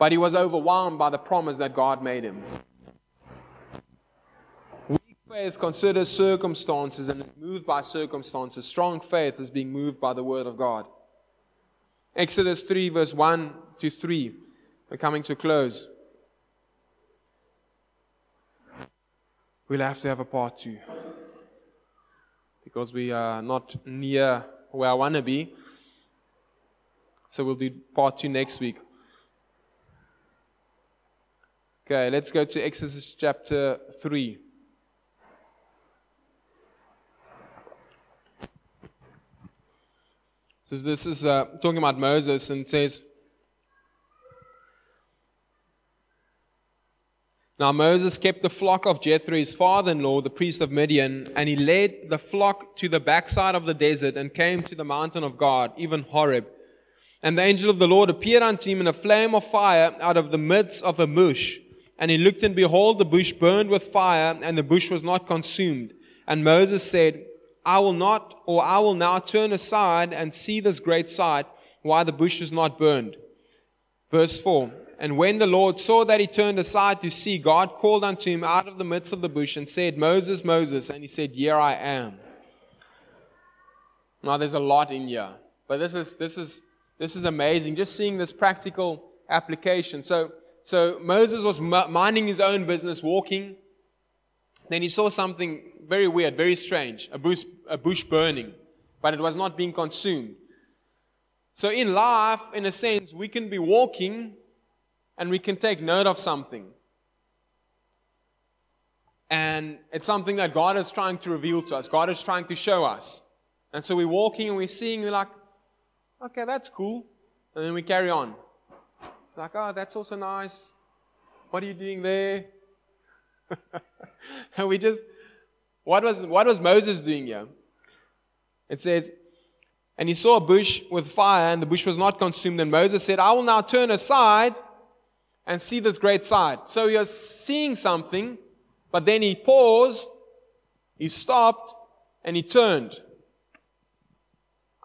but he was overwhelmed by the promise that God made him. Faith considers circumstances and is moved by circumstances. Strong faith is being moved by the word of God. Exodus 3, verse 1 to 3. We're coming to a close. We'll have to have a part two because we are not near where I want to be. So we'll do part two next week. Okay, let's go to Exodus chapter 3. So this is uh, talking about Moses and says, Now Moses kept the flock of Jethro, his father in law, the priest of Midian, and he led the flock to the backside of the desert and came to the mountain of God, even Horeb. And the angel of the Lord appeared unto him in a flame of fire out of the midst of a bush. And he looked, and behold, the bush burned with fire, and the bush was not consumed. And Moses said, I will not, or I will now turn aside and see this great sight, why the bush is not burned. Verse 4 And when the Lord saw that he turned aside to see, God called unto him out of the midst of the bush and said, Moses, Moses. And he said, Here I am. Now there's a lot in here, but this is, this is, this is amazing. Just seeing this practical application. So, so Moses was minding his own business, walking. Then he saw something very weird, very strange a bush, a bush burning, but it was not being consumed. So, in life, in a sense, we can be walking and we can take note of something. And it's something that God is trying to reveal to us, God is trying to show us. And so we're walking and we're seeing, we're like, okay, that's cool. And then we carry on. Like, oh, that's also nice. What are you doing there? and we just, what was, what was Moses doing here? It says, and he saw a bush with fire, and the bush was not consumed. And Moses said, I will now turn aside and see this great sight. So he was seeing something, but then he paused, he stopped, and he turned.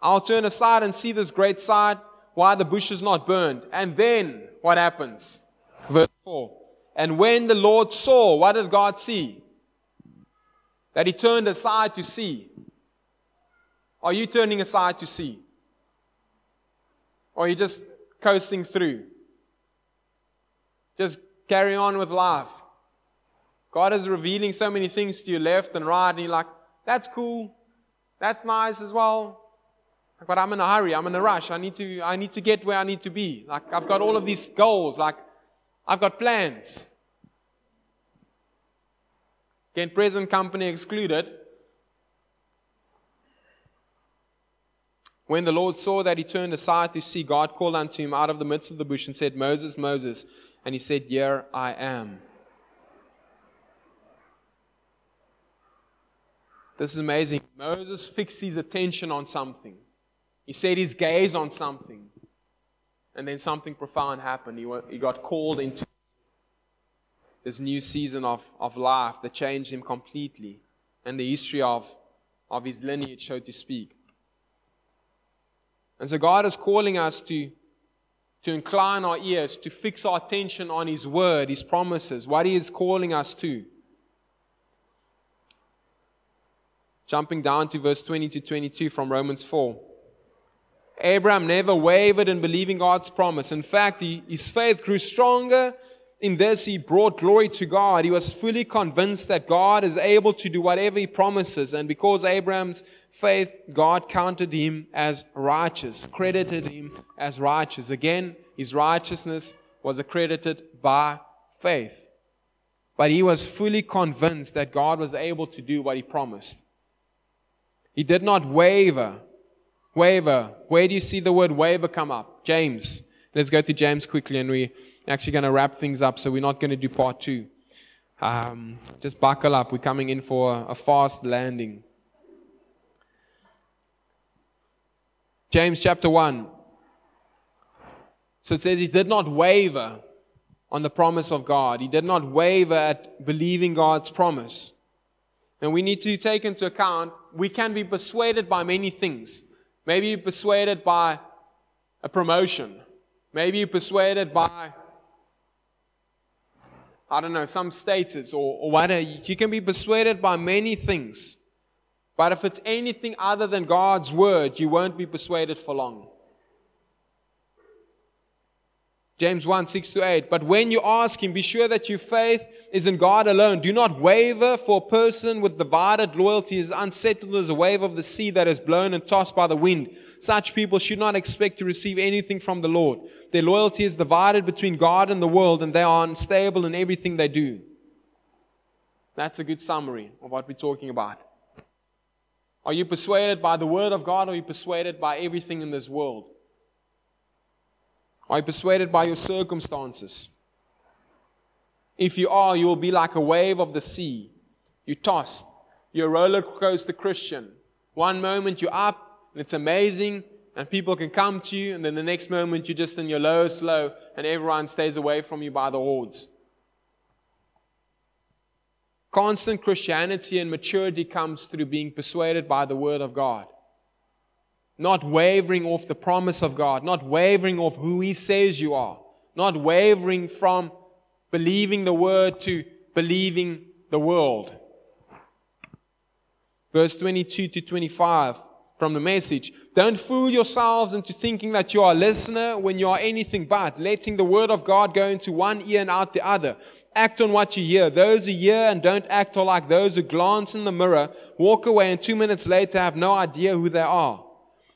I'll turn aside and see this great sight, why the bush is not burned. And then what happens? Verse 4. And when the Lord saw, what did God see? That he turned aside to see. Are you turning aside to see? Or are you just coasting through? Just carry on with life. God is revealing so many things to you left and right, and you're like, that's cool. That's nice as well. But I'm in a hurry. I'm in a rush. I need to, I need to get where I need to be. Like, I've got all of these goals. Like, I've got plans. Again, present company excluded. When the Lord saw that he turned aside to see, God called unto him out of the midst of the bush and said, Moses, Moses. And he said, Here I am. This is amazing. Moses fixed his attention on something. He set his gaze on something. And then something profound happened. He, he got called into this new season of, of life that changed him completely and the history of, of his lineage, so to speak. And so God is calling us to, to incline our ears, to fix our attention on His word, His promises, what He is calling us to. Jumping down to verse 20 to 22 from Romans 4. Abraham never wavered in believing God's promise. In fact, he, his faith grew stronger. In this, he brought glory to God. He was fully convinced that God is able to do whatever he promises. And because Abraham's faith, God counted him as righteous, credited him as righteous. Again, his righteousness was accredited by faith. But he was fully convinced that God was able to do what he promised. He did not waver Waver. Where do you see the word waver come up? James. Let's go to James quickly and we're actually going to wrap things up, so we're not going to do part two. Um, just buckle up. We're coming in for a fast landing. James chapter 1. So it says he did not waver on the promise of God. He did not waver at believing God's promise. And we need to take into account we can be persuaded by many things. Maybe you're persuaded by a promotion. Maybe you're persuaded by, I don't know, some status or, or whatever. You can be persuaded by many things. But if it's anything other than God's word, you won't be persuaded for long. James 1 6 to 8. But when you ask Him, be sure that your faith is in God alone. Do not waver, for a person with divided loyalty is unsettled as a wave of the sea that is blown and tossed by the wind. Such people should not expect to receive anything from the Lord. Their loyalty is divided between God and the world, and they are unstable in everything they do. That's a good summary of what we're talking about. Are you persuaded by the Word of God, or are you persuaded by everything in this world? Are you persuaded by your circumstances? If you are, you will be like a wave of the sea. You're tossed. You're a roller coaster Christian. One moment you're up and it's amazing and people can come to you, and then the next moment you're just in your lowest low and everyone stays away from you by the hordes. Constant Christianity and maturity comes through being persuaded by the Word of God not wavering off the promise of God, not wavering off who He says you are, not wavering from believing the Word to believing the world. Verse 22 to 25 from the message. Don't fool yourselves into thinking that you are a listener when you are anything but, letting the Word of God go into one ear and out the other. Act on what you hear. Those who hear and don't act are like those who glance in the mirror, walk away, and two minutes later have no idea who they are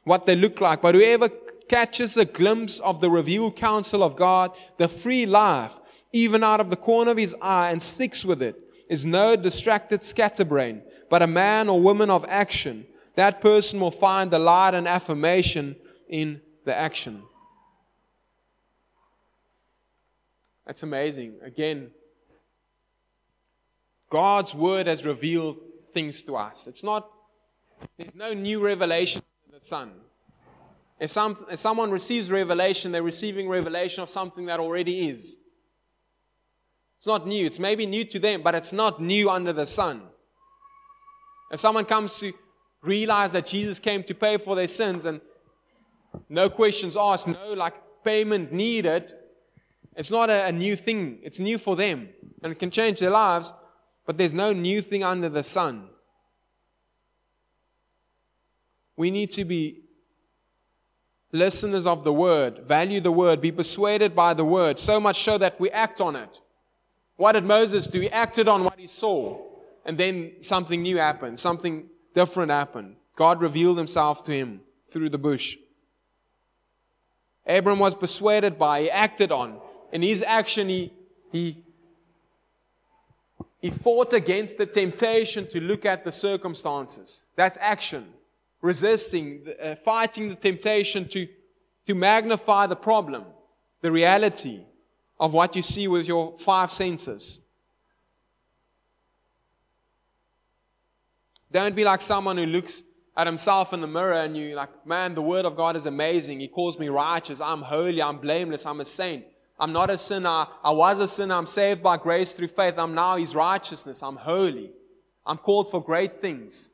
what they look like, but whoever catches a glimpse of the revealed counsel of God, the free life, even out of the corner of his eye, and sticks with it, is no distracted scatterbrain, but a man or woman of action. That person will find the light and affirmation in the action. That's amazing. Again, God's word has revealed things to us. It's not, there's no new revelation Son. If, some, if someone receives revelation, they're receiving revelation of something that already is. It's not new. It's maybe new to them, but it's not new under the sun. If someone comes to realize that Jesus came to pay for their sins and no questions asked, no like payment needed, it's not a, a new thing. It's new for them and it can change their lives, but there's no new thing under the sun. We need to be listeners of the word, value the word, be persuaded by the word, so much so that we act on it. What did Moses do? He acted on what he saw, and then something new happened, something different happened. God revealed himself to him through the bush. Abram was persuaded by, he acted on. In his action, he, he, he fought against the temptation to look at the circumstances. That's action resisting, uh, fighting the temptation to, to magnify the problem, the reality of what you see with your five senses. Don't be like someone who looks at himself in the mirror and you like, man, the word of God is amazing. He calls me righteous. I'm holy. I'm blameless. I'm a saint. I'm not a sinner. I was a sinner. I'm saved by grace through faith. I'm now his righteousness. I'm holy. I'm called for great things.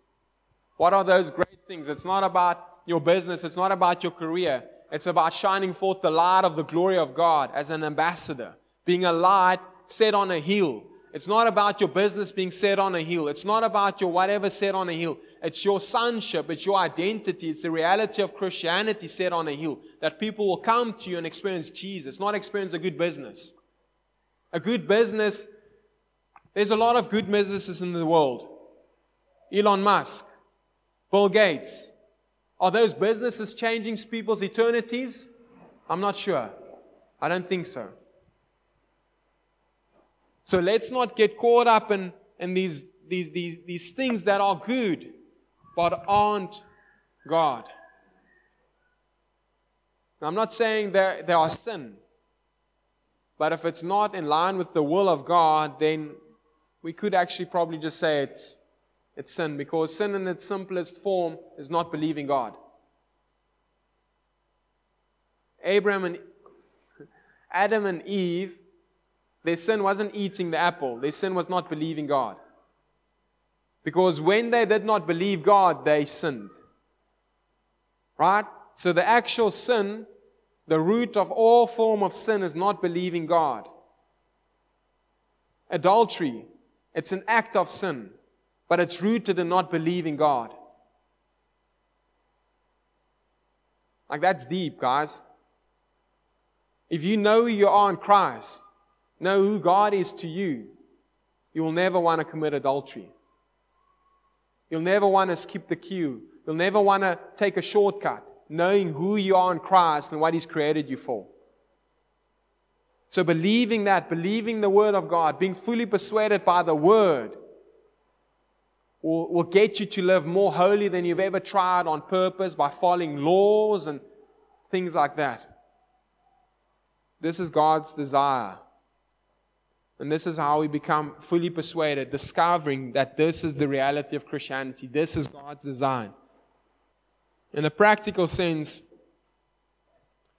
What are those great things? It's not about your business, it's not about your career. It's about shining forth the light of the glory of God as an ambassador, being a light set on a hill. It's not about your business being set on a hill. It's not about your whatever set on a hill. It's your sonship. It's your identity. It's the reality of Christianity set on a hill. That people will come to you and experience Jesus, not experience a good business. A good business, there's a lot of good businesses in the world. Elon Musk, Bill Gates. Are those businesses changing people's eternities? I'm not sure. I don't think so. So let's not get caught up in, in these, these, these, these things that are good but aren't God. Now, I'm not saying there, there are sin, but if it's not in line with the will of God, then we could actually probably just say it's it's sin because sin in its simplest form is not believing God. Abraham and Adam and Eve, their sin wasn't eating the apple, their sin was not believing God. Because when they did not believe God, they sinned. Right? So the actual sin, the root of all form of sin is not believing God. Adultery, it's an act of sin but it's rooted in not believing God. Like, that's deep, guys. If you know who you are in Christ, know who God is to you, you will never want to commit adultery. You'll never want to skip the queue. You'll never want to take a shortcut, knowing who you are in Christ and what He's created you for. So, believing that, believing the Word of God, being fully persuaded by the Word, will, will get you to live more holy than you've ever tried on purpose by following laws and things like that. This is God's desire. And this is how we become fully persuaded, discovering that this is the reality of Christianity. This is God's design. In a practical sense,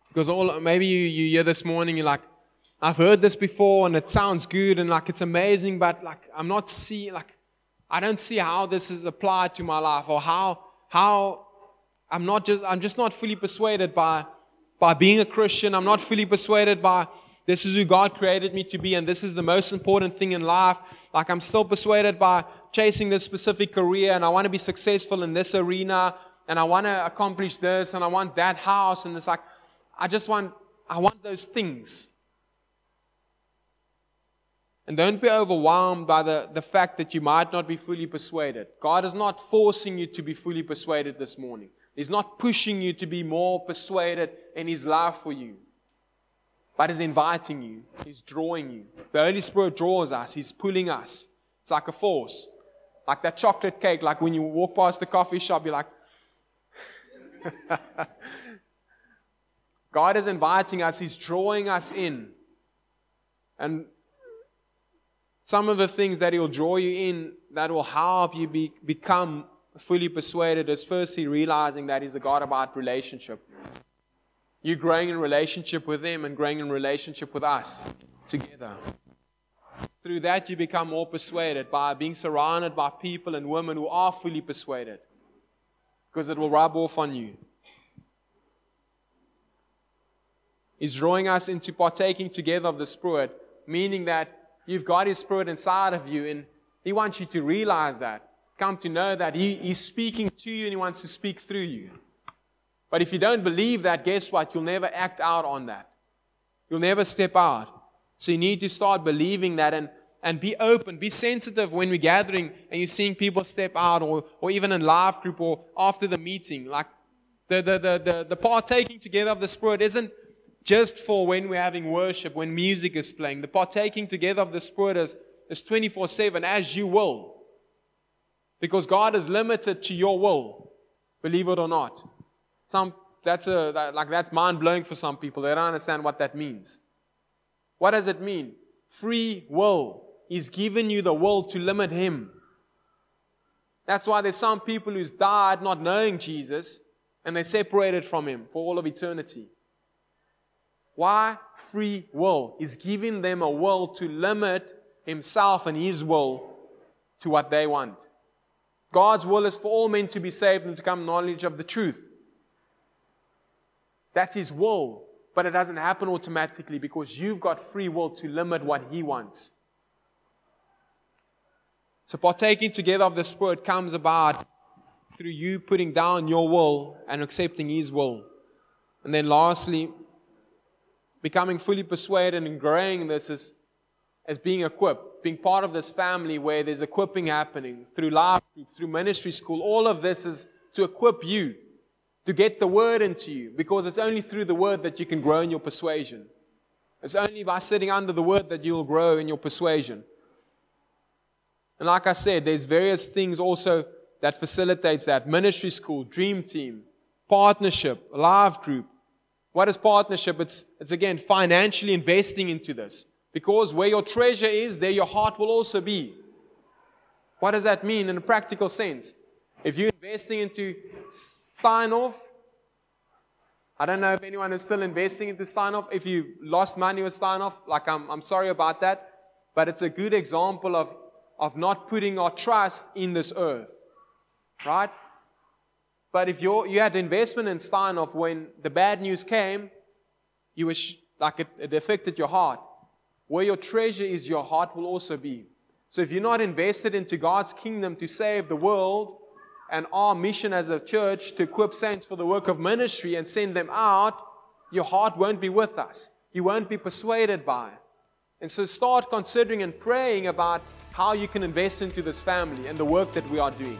because all maybe you, you hear this morning, you're like, I've heard this before and it sounds good and like it's amazing, but like I'm not seeing like I don't see how this is applied to my life or how how I'm not just I'm just not fully persuaded by by being a Christian. I'm not fully persuaded by this is who God created me to be, and this is the most important thing in life. Like, I'm still persuaded by chasing this specific career, and I want to be successful in this arena, and I want to accomplish this, and I want that house, and it's like, I just want, I want those things. And don't be overwhelmed by the, the fact that you might not be fully persuaded. God is not forcing you to be fully persuaded this morning. He's not pushing you to be more persuaded in His love for you but He's inviting you, He's drawing you. The Holy Spirit draws us, He's pulling us. It's like a force. Like that chocolate cake, like when you walk past the coffee shop, you're like, God is inviting us, He's drawing us in. And some of the things that He'll draw you in that will help you be, become fully persuaded is firstly realizing that He's a God about relationship. You're growing in relationship with Him and growing in relationship with us together. Through that, you become more persuaded by being surrounded by people and women who are fully persuaded because it will rub off on you. He's drawing us into partaking together of the Spirit, meaning that you've got His Spirit inside of you, and He wants you to realize that. Come to know that he, He's speaking to you and He wants to speak through you. But if you don't believe that, guess what? You'll never act out on that. You'll never step out. So you need to start believing that and, and be open, be sensitive when we're gathering and you're seeing people step out or, or even in live group or after the meeting. Like the, the, the, the, the partaking together of the Spirit isn't just for when we're having worship, when music is playing. The partaking together of the Spirit is, is 24 7 as you will. Because God is limited to your will, believe it or not. Some, that's a, that, like that's mind blowing for some people. They don't understand what that means. What does it mean? Free will. He's given you the will to limit Him. That's why there's some people who's died not knowing Jesus and they separated from Him for all of eternity. Why? Free will. He's giving them a will to limit Himself and His will to what they want. God's will is for all men to be saved and to come knowledge of the truth. That's His will. But it doesn't happen automatically because you've got free will to limit what He wants. So, partaking together of the Spirit comes about through you putting down your will and accepting His will. And then, lastly, becoming fully persuaded and growing this is as being equipped, being part of this family where there's equipping happening through life group, through ministry school. All of this is to equip you to get the word into you because it's only through the word that you can grow in your persuasion. It's only by sitting under the word that you'll grow in your persuasion. And like I said, there's various things also that facilitates that. Ministry school, dream team, partnership, live group. What is partnership? It's, it's again financially investing into this. Because where your treasure is, there your heart will also be. What does that mean in a practical sense? If you're investing into Steinhoff. I don't know if anyone is still investing into Steinhoff. If you lost money with Steinhoff, like I'm, I'm sorry about that. But it's a good example of, of not putting our trust in this earth. Right? But if you you had investment in Steinhoff when the bad news came, you were sh- like it, it affected your heart. Where your treasure is, your heart will also be. So if you're not invested into God's kingdom to save the world, and our mission as a church to equip saints for the work of ministry and send them out, your heart won't be with us. You won't be persuaded by. And so start considering and praying about how you can invest into this family and the work that we are doing.